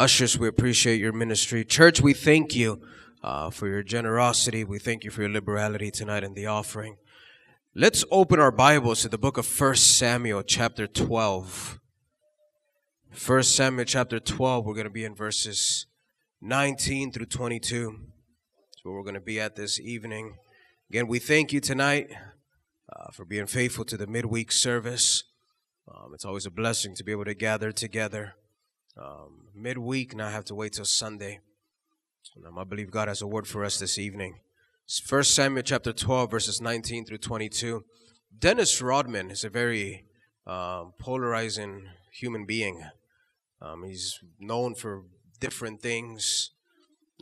Ushers, we appreciate your ministry. Church, we thank you uh, for your generosity. We thank you for your liberality tonight in the offering. Let's open our Bibles to the book of 1 Samuel, chapter 12. 1 Samuel, chapter 12, we're going to be in verses 19 through 22. That's where we're going to be at this evening. Again, we thank you tonight uh, for being faithful to the midweek service. Um, it's always a blessing to be able to gather together um, midweek, and I have to wait till Sunday. Um, I believe God has a word for us this evening. First Samuel chapter 12, verses 19 through 22. Dennis Rodman is a very um, polarizing human being. Um, he's known for different things,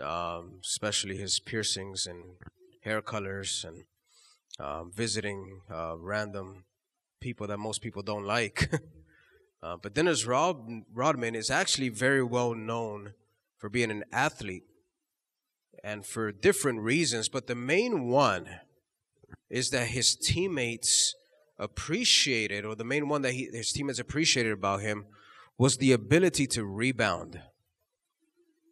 um, especially his piercings and hair colors and um, visiting uh, random people that most people don't like. Uh, but Dennis Rod- Rodman is actually very well known for being an athlete and for different reasons. But the main one is that his teammates appreciated, or the main one that he, his teammates appreciated about him, was the ability to rebound.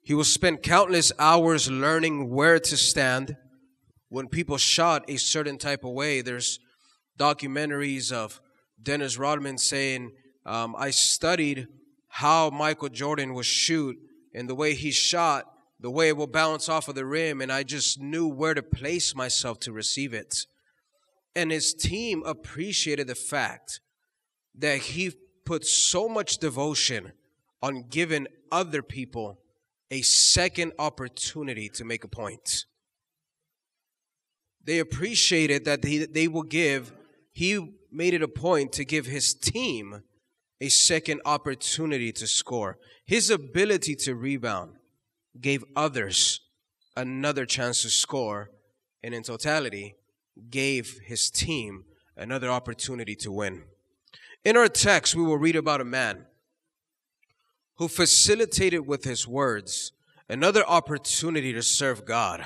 He will spend countless hours learning where to stand when people shot a certain type of way. There's documentaries of Dennis Rodman saying, um, I studied how Michael Jordan would shoot and the way he shot, the way it will bounce off of the rim, and I just knew where to place myself to receive it. And his team appreciated the fact that he put so much devotion on giving other people a second opportunity to make a point. They appreciated that they, they will give, he made it a point to give his team a second opportunity to score. His ability to rebound gave others another chance to score, and in totality, gave his team another opportunity to win. In our text, we will read about a man who facilitated with his words another opportunity to serve God.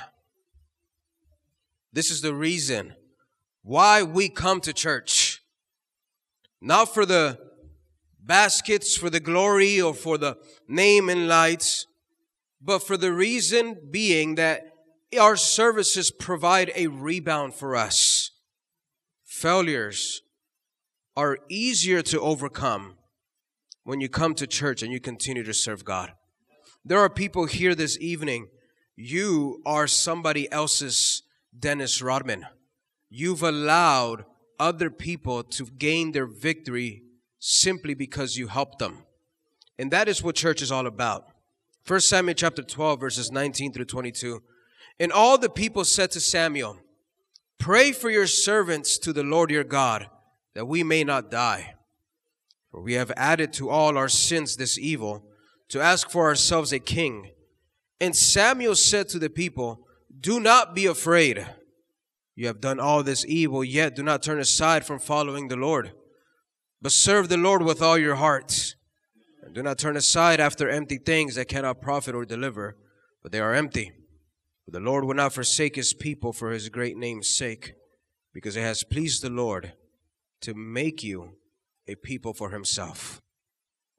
This is the reason why we come to church. Not for the baskets for the glory or for the name and lights, but for the reason being that our services provide a rebound for us. Failures are easier to overcome when you come to church and you continue to serve God. There are people here this evening. You are somebody else's Dennis Rodman. You've allowed other people to gain their victory simply because you helped them. And that is what church is all about. 1 Samuel chapter 12 verses 19 through 22. And all the people said to Samuel, Pray for your servants to the Lord your God, that we may not die. For we have added to all our sins this evil, to ask for ourselves a king. And Samuel said to the people, Do not be afraid. You have done all this evil, yet do not turn aside from following the Lord. But serve the Lord with all your heart. And do not turn aside after empty things that cannot profit or deliver, but they are empty. For the Lord will not forsake his people for his great name's sake, because it has pleased the Lord to make you a people for himself.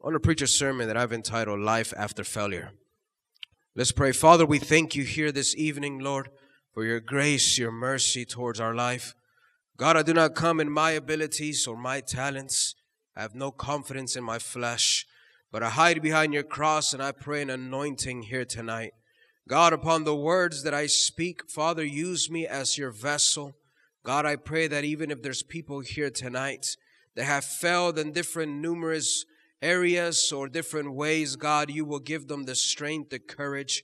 I want to preach a sermon that I've entitled Life After Failure. Let's pray. Father, we thank you here this evening, Lord, for your grace, your mercy towards our life. God, I do not come in my abilities or my talents. I have no confidence in my flesh, but I hide behind your cross and I pray an anointing here tonight. God, upon the words that I speak, Father, use me as your vessel. God, I pray that even if there's people here tonight that have failed in different numerous areas or different ways, God, you will give them the strength, the courage,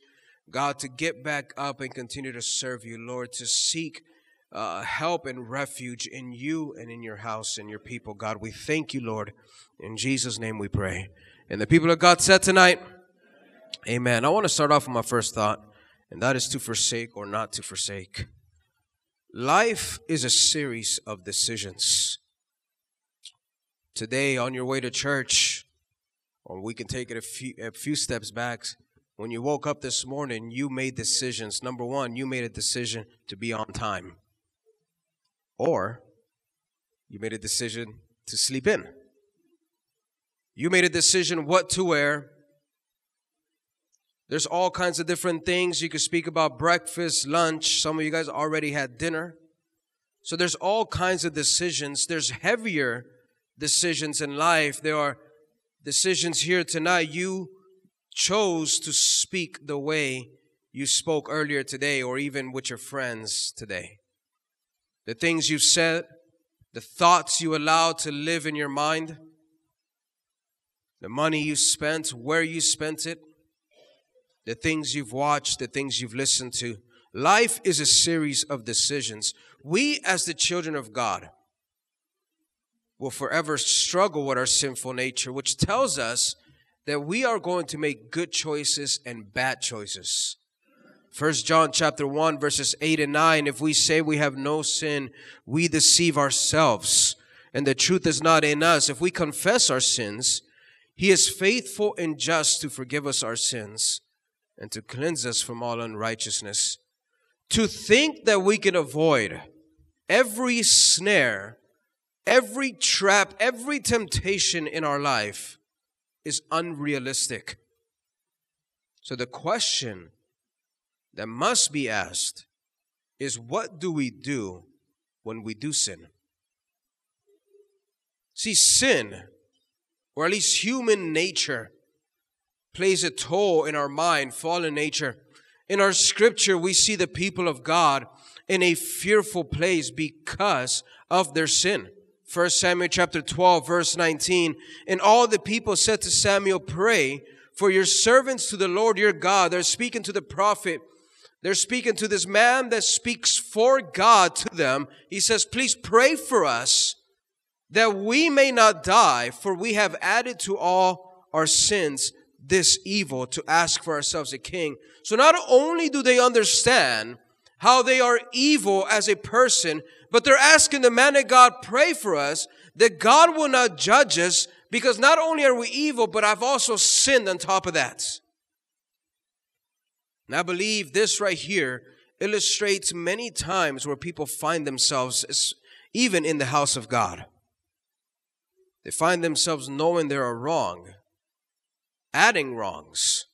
God, to get back up and continue to serve you, Lord, to seek uh, help and refuge in you and in your house and your people, God. We thank you, Lord. In Jesus' name we pray. And the people of God said tonight, Amen. I want to start off with my first thought, and that is to forsake or not to forsake. Life is a series of decisions. Today, on your way to church, or we can take it a few, a few steps back. When you woke up this morning, you made decisions. Number one, you made a decision to be on time. Or you made a decision to sleep in. You made a decision what to wear. There's all kinds of different things. You could speak about breakfast, lunch. Some of you guys already had dinner. So there's all kinds of decisions. There's heavier decisions in life. There are decisions here tonight. You chose to speak the way you spoke earlier today or even with your friends today. The things you've said, the thoughts you allowed to live in your mind, the money you spent, where you spent it, the things you've watched, the things you've listened to. Life is a series of decisions. We, as the children of God, will forever struggle with our sinful nature, which tells us that we are going to make good choices and bad choices. First John chapter 1 verses 8 and 9 if we say we have no sin we deceive ourselves. And the truth is not in us. If we confess our sins he is faithful and just to forgive us our sins and to cleanse us from all unrighteousness. To think that we can avoid every snare every trap every temptation in our life is unrealistic. So the question that must be asked is what do we do when we do sin? See, sin, or at least human nature, plays a toll in our mind, fallen nature. In our scripture, we see the people of God in a fearful place because of their sin. 1 Samuel chapter 12, verse 19. And all the people said to Samuel, Pray for your servants to the Lord your God. They're speaking to the prophet they're speaking to this man that speaks for God to them. He says, Please pray for us that we may not die, for we have added to all our sins this evil to ask for ourselves a king. So not only do they understand how they are evil as a person, but they're asking the man of God, pray for us that God will not judge us because not only are we evil, but I've also sinned on top of that. And I believe this right here illustrates many times where people find themselves, even in the house of God. They find themselves knowing they are wrong, adding wrongs,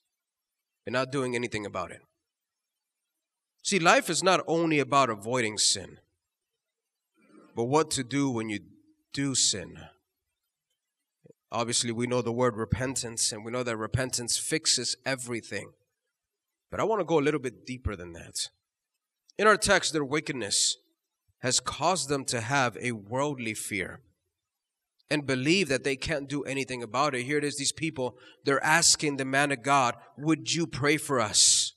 and not doing anything about it. See, life is not only about avoiding sin, but what to do when you do sin. Obviously, we know the word repentance, and we know that repentance fixes everything. But I want to go a little bit deeper than that. In our text, their wickedness has caused them to have a worldly fear and believe that they can't do anything about it. Here it is, these people, they're asking the man of God, Would you pray for us?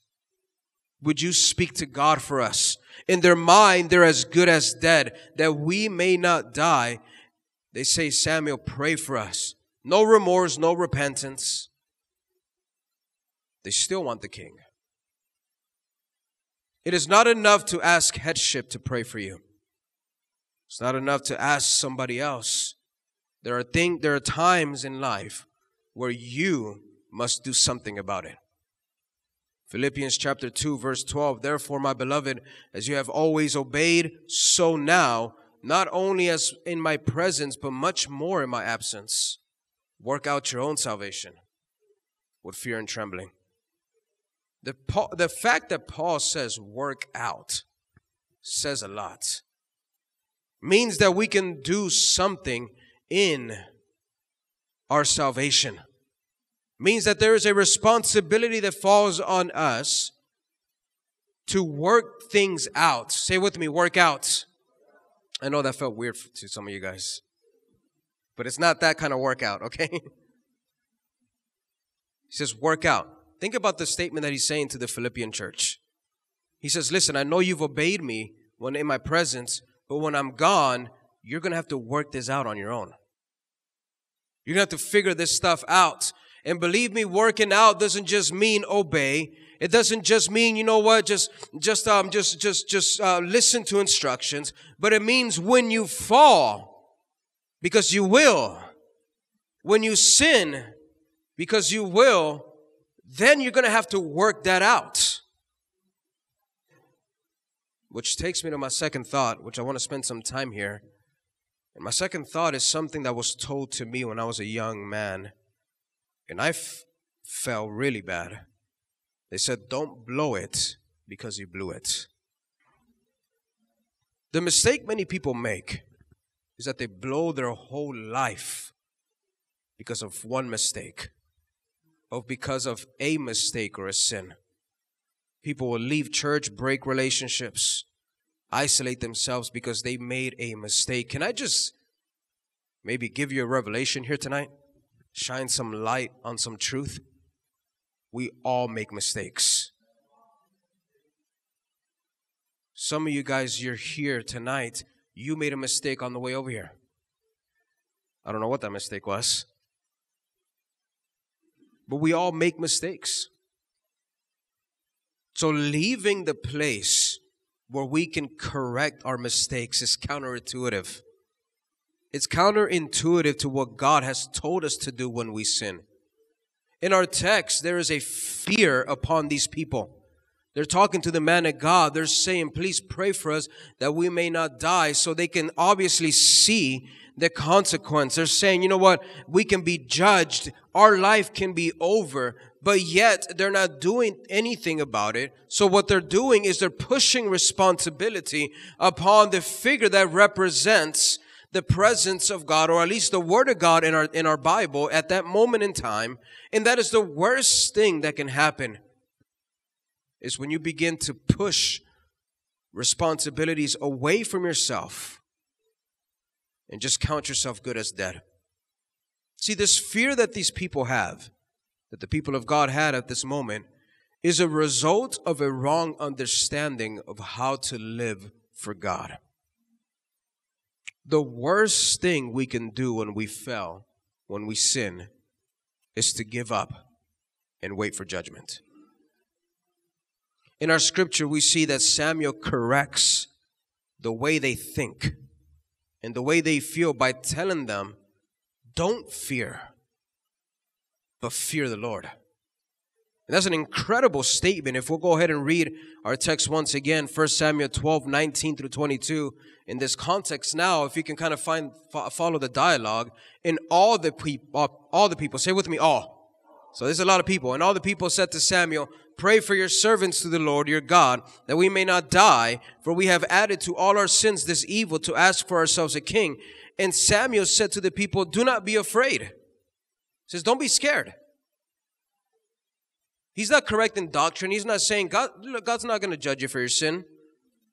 Would you speak to God for us? In their mind, they're as good as dead, that we may not die. They say, Samuel, pray for us. No remorse, no repentance. They still want the king. It is not enough to ask headship to pray for you. It's not enough to ask somebody else. There are things, there are times in life where you must do something about it. Philippians chapter 2 verse 12 Therefore my beloved as you have always obeyed so now not only as in my presence but much more in my absence work out your own salvation with fear and trembling the, the fact that Paul says work out says a lot. Means that we can do something in our salvation. Means that there is a responsibility that falls on us to work things out. Say with me, work out. I know that felt weird to some of you guys, but it's not that kind of workout, okay? he says, work out. Think about the statement that he's saying to the Philippian church. He says, Listen, I know you've obeyed me when in my presence, but when I'm gone, you're going to have to work this out on your own. You're going to have to figure this stuff out. And believe me, working out doesn't just mean obey. It doesn't just mean, you know what, just, just, um, just, just, just, uh, listen to instructions, but it means when you fall, because you will. When you sin, because you will, then you're going to have to work that out. Which takes me to my second thought, which I want to spend some time here. And my second thought is something that was told to me when I was a young man. And I f- fell really bad. They said, Don't blow it because you blew it. The mistake many people make is that they blow their whole life because of one mistake, or because of a mistake or a sin. People will leave church, break relationships, isolate themselves because they made a mistake. Can I just maybe give you a revelation here tonight? Shine some light on some truth? We all make mistakes. Some of you guys, you're here tonight. You made a mistake on the way over here. I don't know what that mistake was. But we all make mistakes. So leaving the place where we can correct our mistakes is counterintuitive. It's counterintuitive to what God has told us to do when we sin. In our text, there is a fear upon these people. They're talking to the man of God. They're saying, please pray for us that we may not die. So they can obviously see the consequence. They're saying, you know what? We can be judged. Our life can be over, but yet they're not doing anything about it. So what they're doing is they're pushing responsibility upon the figure that represents the presence of God, or at least the Word of God in our, in our Bible at that moment in time. And that is the worst thing that can happen is when you begin to push responsibilities away from yourself and just count yourself good as dead. See, this fear that these people have, that the people of God had at this moment, is a result of a wrong understanding of how to live for God. The worst thing we can do when we fail, when we sin, is to give up and wait for judgment. In our scripture, we see that Samuel corrects the way they think and the way they feel by telling them, don't fear, but fear the Lord. And that's an incredible statement. If we'll go ahead and read our text once again, 1 Samuel 12, 19 through 22, in this context now, if you can kind of find, follow the dialogue, in all the people, all the people, say with me, all. So there's a lot of people. And all the people said to Samuel, Pray for your servants to the Lord your God, that we may not die, for we have added to all our sins this evil to ask for ourselves a king. And Samuel said to the people, Do not be afraid. He says, Don't be scared. He's not correcting doctrine. He's not saying God, God's not going to judge you for your sin.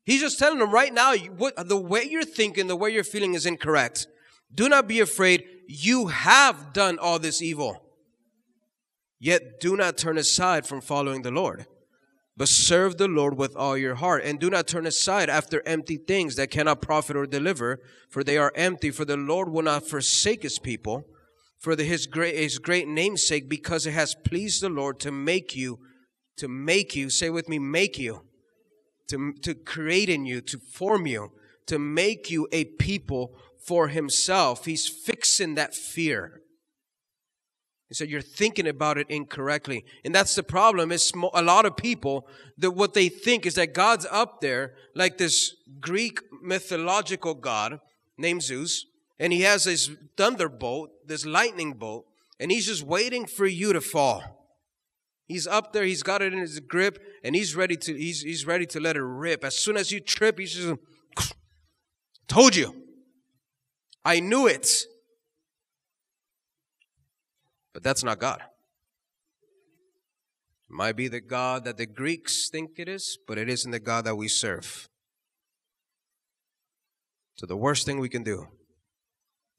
He's just telling them right now, what, the way you're thinking, the way you're feeling is incorrect. Do not be afraid. You have done all this evil. Yet do not turn aside from following the Lord, but serve the Lord with all your heart. And do not turn aside after empty things that cannot profit or deliver, for they are empty. For the Lord will not forsake his people for the, his great his great namesake, because it has pleased the Lord to make you, to make you, say with me, make you, to, to create in you, to form you, to make you a people for himself. He's fixing that fear. He said, You're thinking about it incorrectly. And that's the problem. Is a lot of people that what they think is that God's up there like this Greek mythological God named Zeus, and he has this thunderbolt, this lightning bolt, and he's just waiting for you to fall. He's up there, he's got it in his grip, and he's ready to he's, he's ready to let it rip. As soon as you trip, he's just told you. I knew it. But that's not God. It might be the God that the Greeks think it is, but it isn't the God that we serve. So the worst thing we can do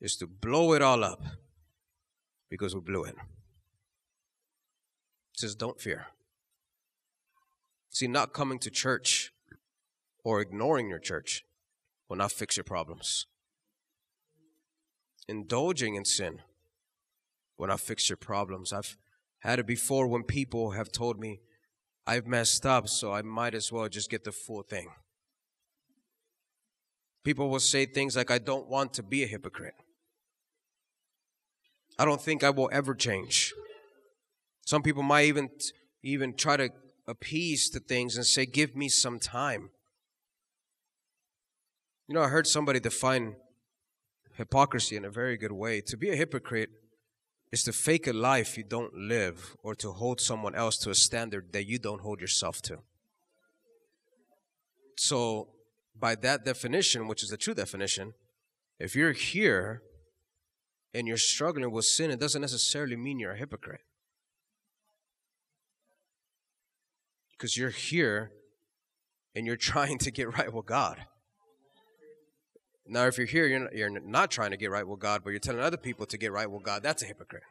is to blow it all up because we blew it. It says, don't fear. See, not coming to church or ignoring your church will not fix your problems. Indulging in sin when I fix your problems. I've had it before when people have told me I've messed up, so I might as well just get the full thing. People will say things like, I don't want to be a hypocrite. I don't think I will ever change. Some people might even even try to appease to things and say, "Give me some time." You know, I heard somebody define hypocrisy in a very good way. To be a hypocrite is to fake a life you don't live or to hold someone else to a standard that you don't hold yourself to. So, by that definition, which is the true definition, if you're here and you're struggling with sin, it doesn't necessarily mean you're a hypocrite. Because you're here and you're trying to get right with God. Now, if you're here, you're not, you're not trying to get right with God, but you're telling other people to get right with God, that's a hypocrite.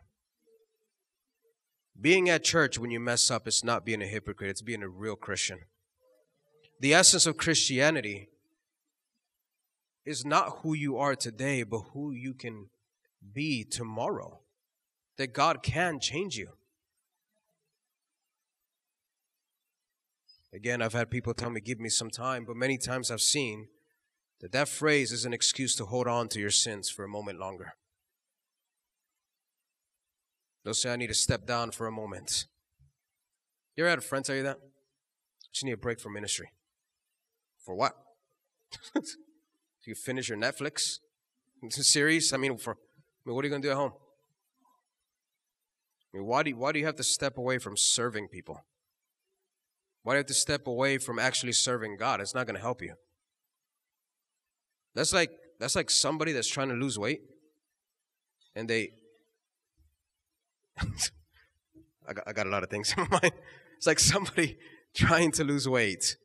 Being at church when you mess up is not being a hypocrite, it's being a real Christian. The essence of Christianity is not who you are today, but who you can be tomorrow. That God can change you. Again, I've had people tell me, give me some time, but many times I've seen that that phrase is an excuse to hold on to your sins for a moment longer. They'll say, I need to step down for a moment. You ever had a friend tell you that? You need a break from ministry. For what? you finish your Netflix series? I mean, for I mean, what are you going to do at home? I mean, why do you, why do you have to step away from serving people? Why do you have to step away from actually serving God? It's not going to help you. That's like that's like somebody that's trying to lose weight, and they. I got, I got a lot of things in my mind. It's like somebody trying to lose weight,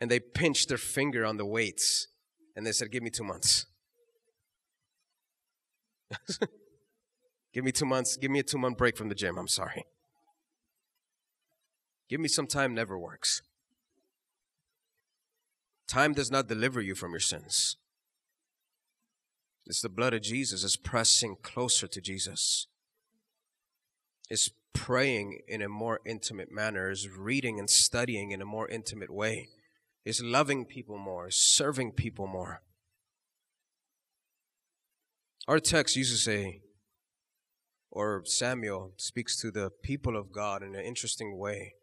and they pinched their finger on the weights, and they said, "Give me two months." give me two months. Give me a two month break from the gym. I'm sorry. Give me some time never works. Time does not deliver you from your sins. It's the blood of Jesus. It's pressing closer to Jesus. It's praying in a more intimate manner. It's reading and studying in a more intimate way. It's loving people more. It's serving people more. Our text uses a, or Samuel speaks to the people of God in an interesting way.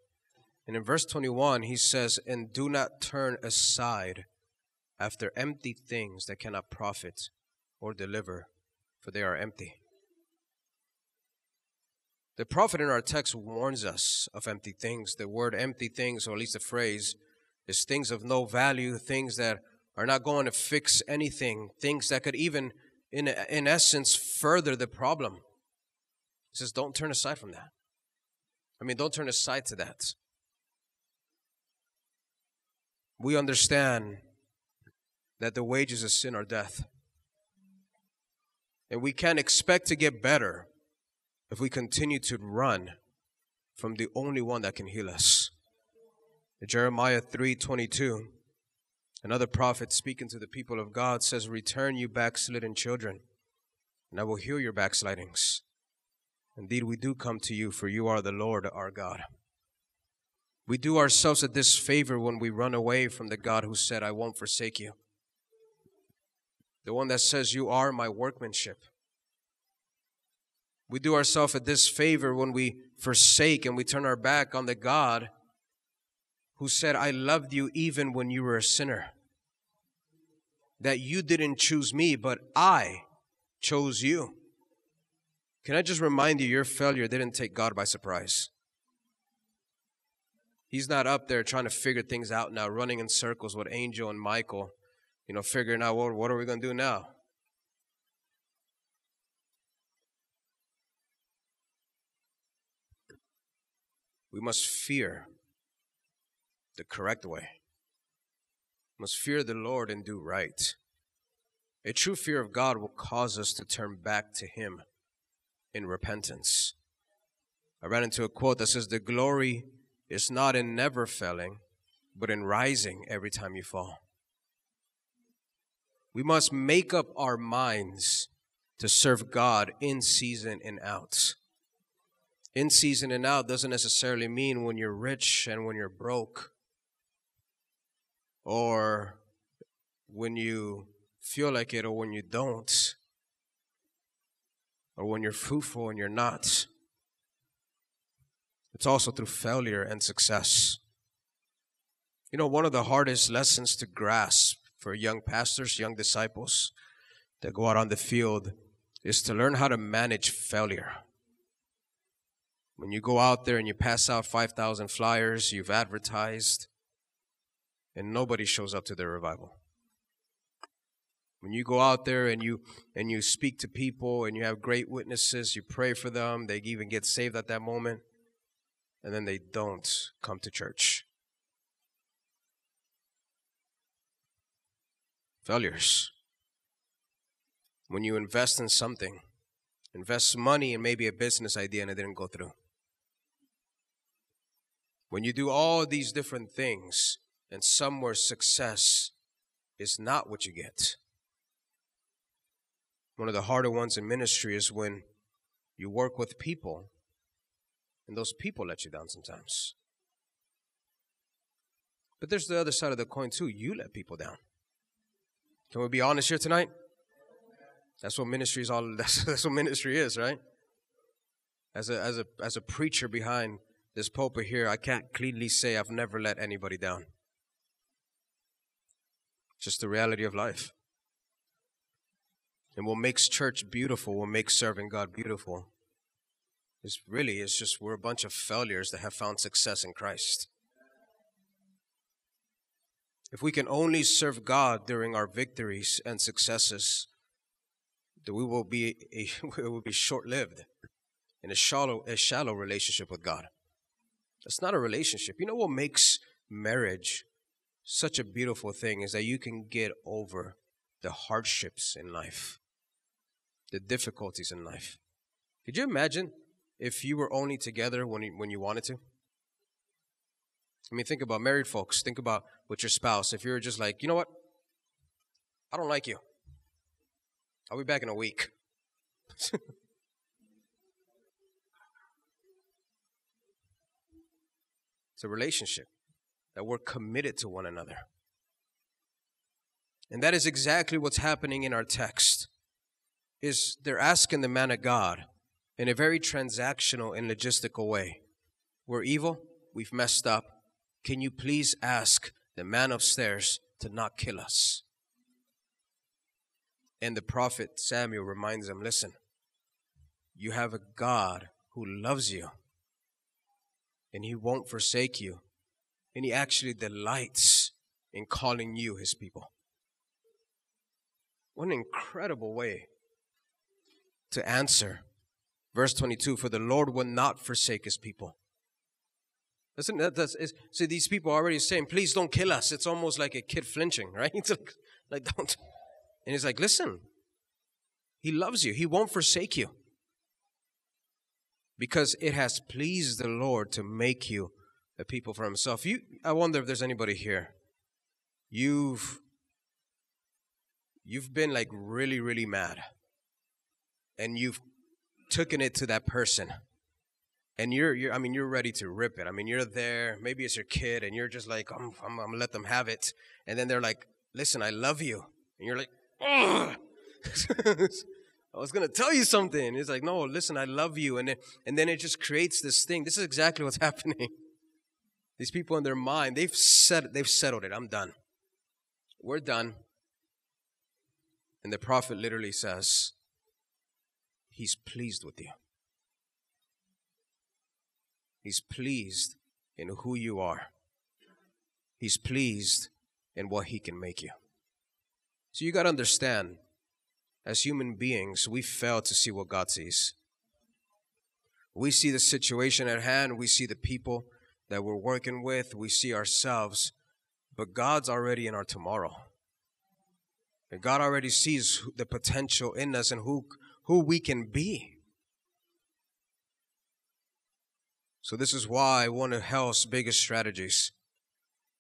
And in verse 21, he says, And do not turn aside after empty things that cannot profit or deliver, for they are empty. The prophet in our text warns us of empty things. The word empty things, or at least the phrase, is things of no value, things that are not going to fix anything, things that could even, in, in essence, further the problem. He says, don't turn aside from that. I mean, don't turn aside to that we understand that the wages of sin are death. And we can't expect to get better if we continue to run from the only one that can heal us. Jeremiah 3:22, another prophet speaking to the people of God says, "Return you backslidden children, and I will heal your backslidings. Indeed, we do come to you, for you are the Lord our God." We do ourselves a disfavor when we run away from the God who said, I won't forsake you. The one that says, You are my workmanship. We do ourselves a disfavor when we forsake and we turn our back on the God who said, I loved you even when you were a sinner. That you didn't choose me, but I chose you. Can I just remind you, your failure didn't take God by surprise. He's not up there trying to figure things out now, running in circles with Angel and Michael, you know, figuring out what, what are we going to do now? We must fear the correct way. We must fear the Lord and do right. A true fear of God will cause us to turn back to Him in repentance. I ran into a quote that says, The glory is not in never failing, but in rising every time you fall. We must make up our minds to serve God in season and out. In season and out doesn't necessarily mean when you're rich and when you're broke, or when you feel like it or when you don't, or when you're fruitful and you're not. It's also through failure and success. You know, one of the hardest lessons to grasp for young pastors, young disciples that go out on the field is to learn how to manage failure. When you go out there and you pass out 5,000 flyers, you've advertised, and nobody shows up to their revival. When you go out there and you and you speak to people and you have great witnesses, you pray for them, they even get saved at that moment, and then they don't come to church. Failures. When you invest in something, invest money in maybe a business idea and it didn't go through. When you do all these different things and somewhere success is not what you get. One of the harder ones in ministry is when you work with people and those people let you down sometimes. But there's the other side of the coin too. You let people down. Can we be honest here tonight? That's what ministry is all that's, that's what ministry is, right? As a as a as a preacher behind this pulpit here, I can't cleanly say I've never let anybody down. Just the reality of life. And what makes church beautiful, what makes serving God beautiful, is really it's just we're a bunch of failures that have found success in Christ. If we can only serve God during our victories and successes, then we will be a, we will be short-lived in a shallow a shallow relationship with God. It's not a relationship. You know what makes marriage such a beautiful thing is that you can get over the hardships in life the difficulties in life. Could you imagine if you were only together when you, when you wanted to? I mean, think about married folks. Think about with your spouse. If you're just like, you know what? I don't like you. I'll be back in a week. it's a relationship that we're committed to one another. And that is exactly what's happening in our text is they're asking the man of God in a very transactional and logistical way. We're evil, we've messed up. Can you please ask the man upstairs to not kill us? And the prophet Samuel reminds them listen, you have a God who loves you, and he won't forsake you, and he actually delights in calling you his people. What an incredible way to answer. Verse 22 For the Lord will not forsake his people. Listen, that, that's, see, these people are already saying, please don't kill us. It's almost like a kid flinching, right? like, like, don't. And he's like, listen, he loves you. He won't forsake you. Because it has pleased the Lord to make you a people for himself. You, I wonder if there's anybody here. You've, you've been like really, really mad and you've taken it to that person. And you're, you're i mean you're ready to rip it. I mean you're there maybe it's your kid and you're just like i'm, I'm, I'm gonna let them have it. And then they're like listen i love you. And you're like i was gonna tell you something. It's like no listen i love you. And then, and then it just creates this thing. This is exactly what's happening. These people in their mind they've set they've settled it. I'm done. We're done. And the prophet literally says He's pleased with you. He's pleased in who you are. He's pleased in what He can make you. So you got to understand, as human beings, we fail to see what God sees. We see the situation at hand, we see the people that we're working with, we see ourselves, but God's already in our tomorrow. And God already sees the potential in us and who who we can be. So, this is why one of hell's biggest strategies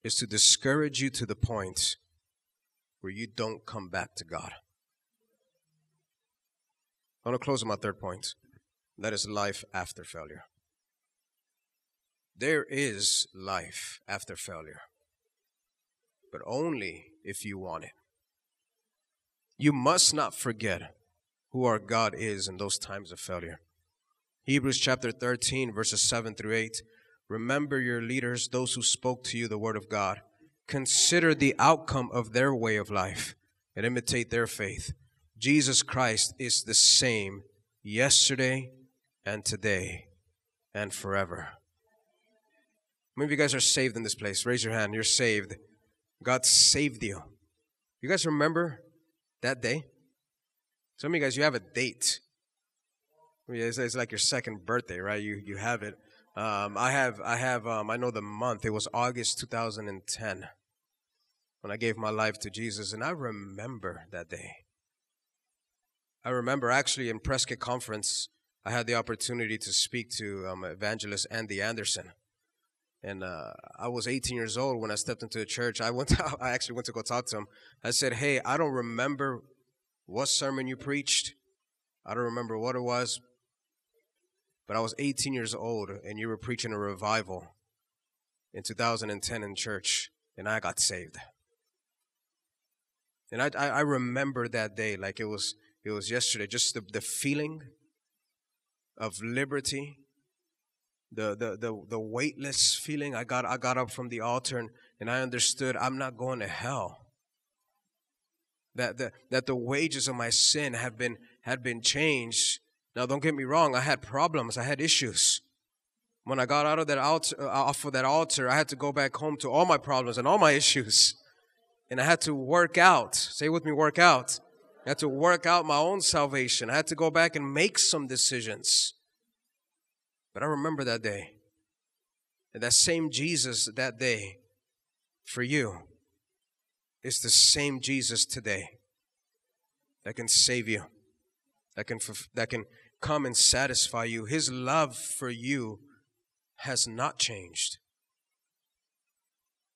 is to discourage you to the point where you don't come back to God. I want to close on my third point. That is life after failure. There is life after failure, but only if you want it. You must not forget who our God is in those times of failure. Hebrews chapter 13, verses 7 through 8. Remember your leaders, those who spoke to you the word of God. Consider the outcome of their way of life and imitate their faith. Jesus Christ is the same yesterday and today and forever. Many of you guys are saved in this place. Raise your hand. You're saved. God saved you. You guys remember that day? Some of you guys, you have a date. It's, it's like your second birthday, right? You you have it. Um, I have I have um, I know the month. It was August 2010 when I gave my life to Jesus, and I remember that day. I remember actually in Prescott Conference, I had the opportunity to speak to um, evangelist Andy Anderson. And uh, I was 18 years old when I stepped into the church. I went. To, I actually went to go talk to him. I said, "Hey, I don't remember what sermon you preached. I don't remember what it was, but I was 18 years old, and you were preaching a revival in 2010 in church, and I got saved. And I, I, I remember that day like it was it was yesterday. Just the, the feeling of liberty, the, the the the weightless feeling. I got I got up from the altar and, and I understood I'm not going to hell. That the that the wages of my sin have been had been changed now, don't get me wrong, I had problems, I had issues. When I got out of that altar, uh, off of that altar, I had to go back home to all my problems and all my issues. And I had to work out. Say with me, work out. I had to work out my own salvation. I had to go back and make some decisions. But I remember that day. And that same Jesus that day for you is the same Jesus today that can save you, that can, that can come and satisfy you. His love for you has not changed.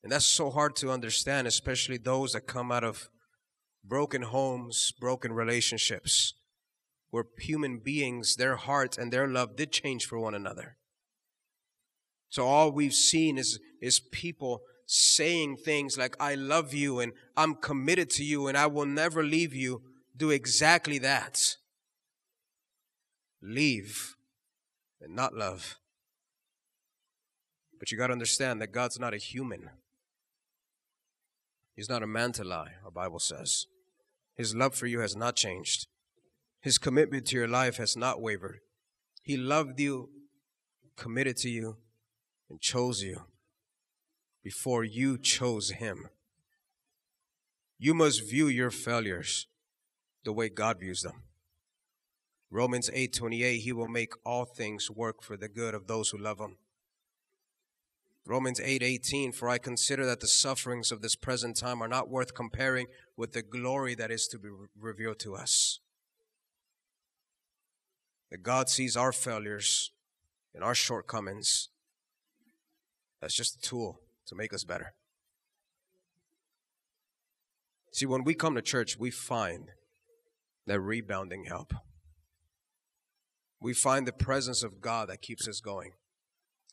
And that's so hard to understand, especially those that come out of broken homes, broken relationships, where human beings, their heart and their love did change for one another. So all we've seen is, is people saying things like, I love you and I'm committed to you and I will never leave you, do exactly that leave and not love. But you got to understand that God's not a human. He's not a man to lie, our Bible says. His love for you has not changed. His commitment to your life has not wavered. He loved you, committed to you, and chose you before you chose Him. You must view your failures the way God views them. Romans 8:28 he will make all things work for the good of those who love him. Romans 8:18 for I consider that the sufferings of this present time are not worth comparing with the glory that is to be revealed to us. That God sees our failures and our shortcomings as just a tool to make us better. See, when we come to church, we find that rebounding help we find the presence of God that keeps us going.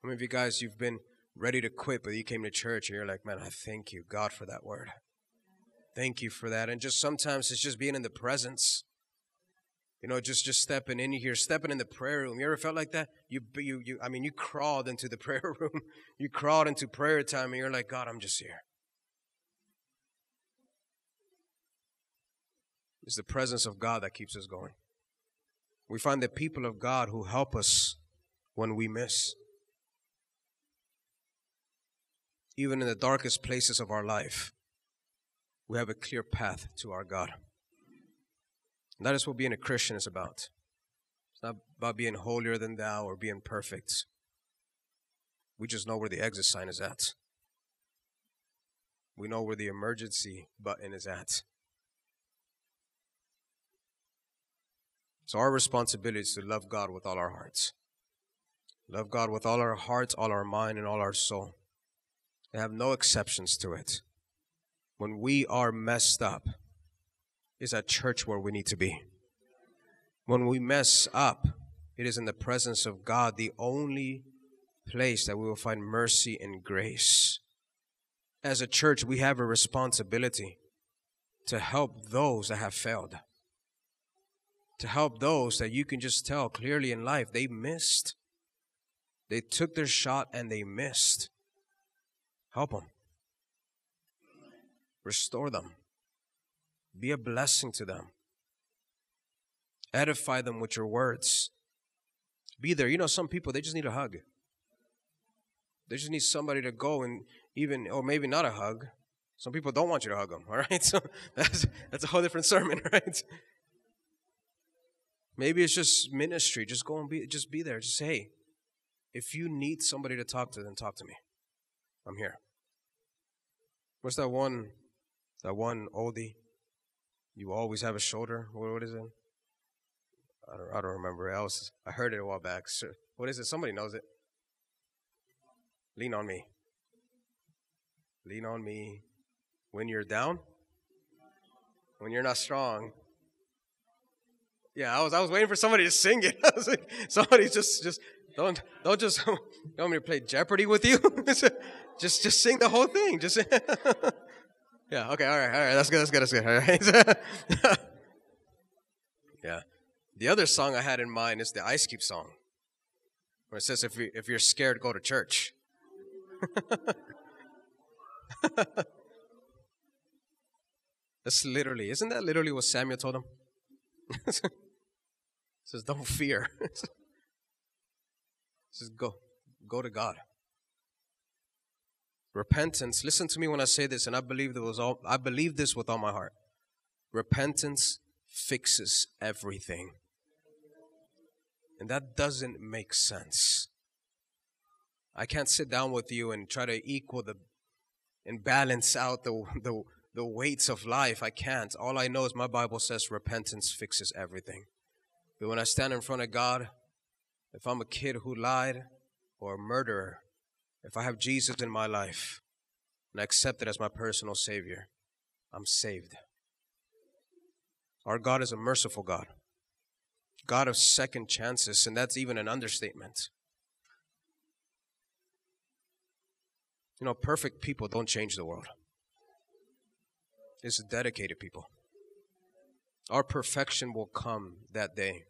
How many of you guys, you've been ready to quit, but you came to church and you're like, man, I thank you, God, for that word. Thank you for that. And just sometimes it's just being in the presence. You know, just just stepping in here, stepping in the prayer room. You ever felt like that? You you you. I mean, you crawled into the prayer room. You crawled into prayer time, and you're like, God, I'm just here. It's the presence of God that keeps us going. We find the people of God who help us when we miss. Even in the darkest places of our life, we have a clear path to our God. That is what being a Christian is about. It's not about being holier than thou or being perfect. We just know where the exit sign is at. We know where the emergency button is at. So our responsibility is to love God with all our hearts. Love God with all our hearts, all our mind, and all our soul. And have no exceptions to it. When we are messed up, is at church where we need to be. When we mess up, it is in the presence of God, the only place that we will find mercy and grace. As a church, we have a responsibility to help those that have failed to help those that you can just tell clearly in life they missed. They took their shot and they missed. Help them. Restore them. Be a blessing to them. Edify them with your words. Be there. You know, some people, they just need a hug. They just need somebody to go and even, or maybe not a hug. Some people don't want you to hug them, all right? So that's, that's a whole different sermon, right? Maybe it's just ministry. Just go and be, just be there. Just say, hey, if you need somebody to talk to, then talk to me. I'm here. What's that one, that one oldie? You always have a shoulder. What, what is it? I don't, I don't remember. I was, I heard it a while back. What is it? Somebody knows it. Lean on me. Lean on me when you're down, when you're not strong. Yeah, I was I was waiting for somebody to sing it. I was like, somebody just just don't don't just you want me to play Jeopardy with you? just just sing the whole thing. Just yeah. Okay. All right. All right. That's good. That's good. That's good. All right. yeah. The other song I had in mind is the Ice Cube song, where it says, "If you if you're scared, go to church." That's literally, isn't that literally what Samuel told him? says, don't fear. says, go, go to God. Repentance, listen to me when I say this, and I believe that was all I believe this with all my heart. Repentance fixes everything. And that doesn't make sense. I can't sit down with you and try to equal the and balance out the, the, the weights of life. I can't. All I know is my Bible says repentance fixes everything. But when I stand in front of God, if I'm a kid who lied or a murderer, if I have Jesus in my life and I accept it as my personal Savior, I'm saved. Our God is a merciful God, God of second chances, and that's even an understatement. You know, perfect people don't change the world. It's dedicated people. Our perfection will come that day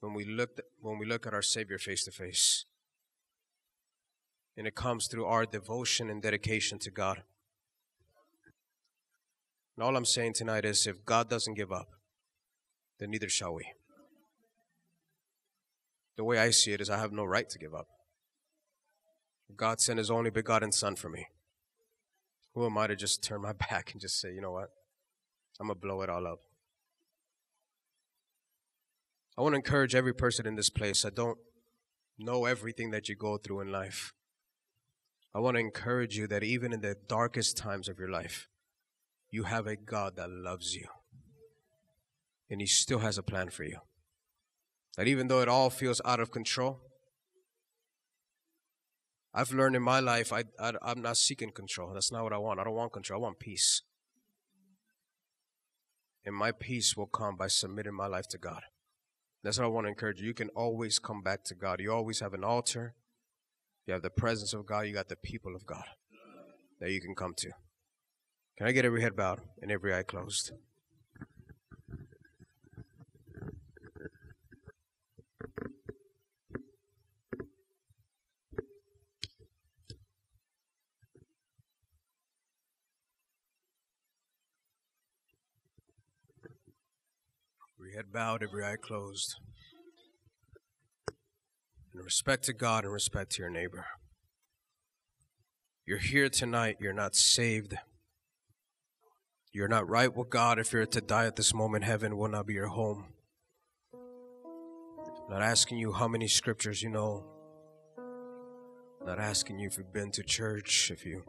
when we look when we look at our Savior face to face. And it comes through our devotion and dedication to God. And all I'm saying tonight is if God doesn't give up, then neither shall we. The way I see it is I have no right to give up. God sent his only begotten Son for me. Who am I to just turn my back and just say, you know what? I'm going to blow it all up. I want to encourage every person in this place. I don't know everything that you go through in life. I want to encourage you that even in the darkest times of your life, you have a God that loves you. And He still has a plan for you. That even though it all feels out of control, I've learned in my life I, I, I'm not seeking control. That's not what I want. I don't want control. I want peace. And my peace will come by submitting my life to God. That's what I want to encourage you. You can always come back to God. You always have an altar. You have the presence of God. You got the people of God that you can come to. Can I get every head bowed and every eye closed? head bowed, every eye closed. In respect to God and respect to your neighbor. You're here tonight, you're not saved. You're not right with God. If you're to die at this moment, heaven will not be your home. I'm not asking you how many scriptures you know. I'm not asking you if you've been to church, if you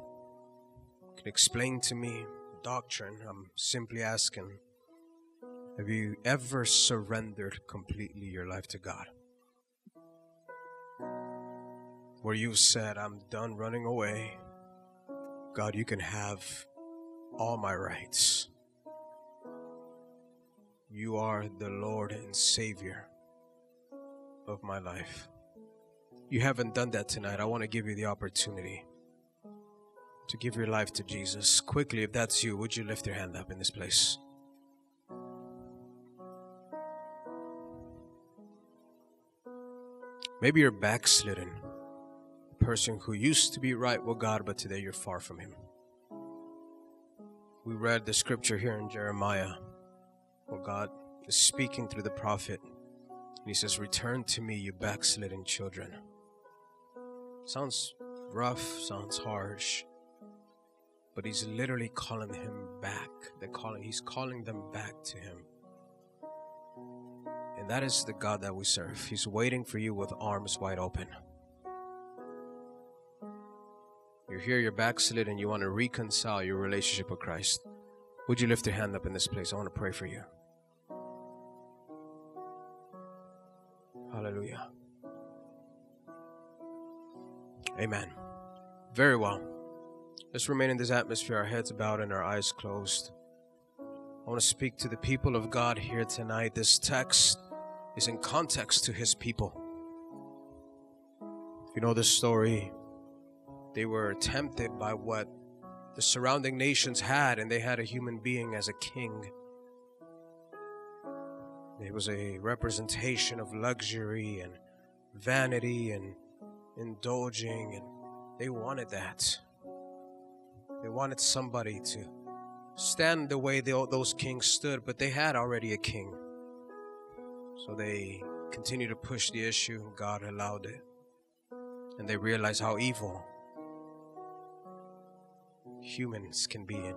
can explain to me doctrine. I'm simply asking have you ever surrendered completely your life to God? Where you said, I'm done running away. God, you can have all my rights. You are the Lord and Savior of my life. You haven't done that tonight. I want to give you the opportunity to give your life to Jesus. Quickly, if that's you, would you lift your hand up in this place? Maybe you're backslidden. Person who used to be right with God, but today you're far from Him. We read the scripture here in Jeremiah where God is speaking through the prophet. And he says, Return to me, you backslidden children. Sounds rough, sounds harsh, but he's literally calling him back. They're calling, he's calling them back to him. And that is the God that we serve. He's waiting for you with arms wide open. You're here, you're backslid, and you want to reconcile your relationship with Christ. Would you lift your hand up in this place? I want to pray for you. Hallelujah. Amen. Very well. Let's remain in this atmosphere, our heads bowed and our eyes closed. I want to speak to the people of God here tonight. This text is in context to his people. If you know this story, they were tempted by what the surrounding nations had, and they had a human being as a king. It was a representation of luxury and vanity and indulging, and they wanted that. They wanted somebody to stand the way they, those kings stood, but they had already a king. So they continued to push the issue, God allowed it. And they realized how evil humans can be in.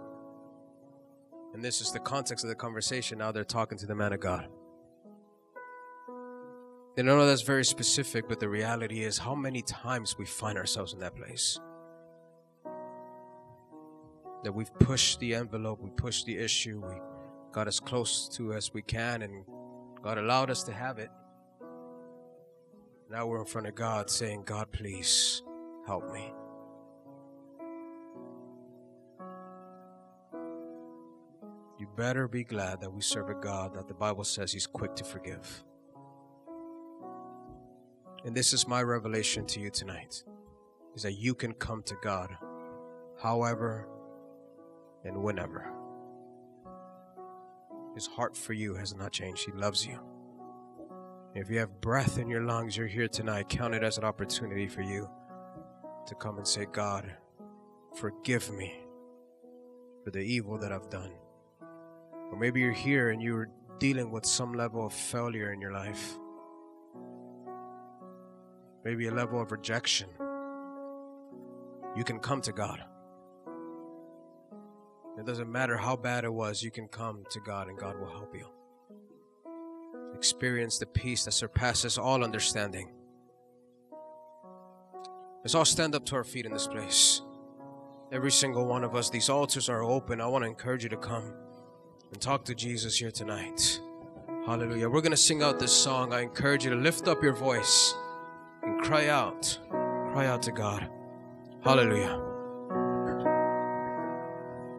And this is the context of the conversation. Now they're talking to the man of God. And I know that's very specific, but the reality is how many times we find ourselves in that place. That we've pushed the envelope, we pushed the issue, we got as close to as we can, and God allowed us to have it. Now we're in front of God saying, God, please help me. Better be glad that we serve a God that the Bible says He's quick to forgive. And this is my revelation to you tonight is that you can come to God however and whenever. His heart for you has not changed. He loves you. If you have breath in your lungs, you're here tonight. Count it as an opportunity for you to come and say, God, forgive me for the evil that I've done. Or maybe you're here and you're dealing with some level of failure in your life, maybe a level of rejection. You can come to God. It doesn't matter how bad it was, you can come to God and God will help you. Experience the peace that surpasses all understanding. Let's all stand up to our feet in this place. Every single one of us, these altars are open. I want to encourage you to come and talk to Jesus here tonight. Hallelujah. We're going to sing out this song. I encourage you to lift up your voice and cry out. Cry out to God. Hallelujah.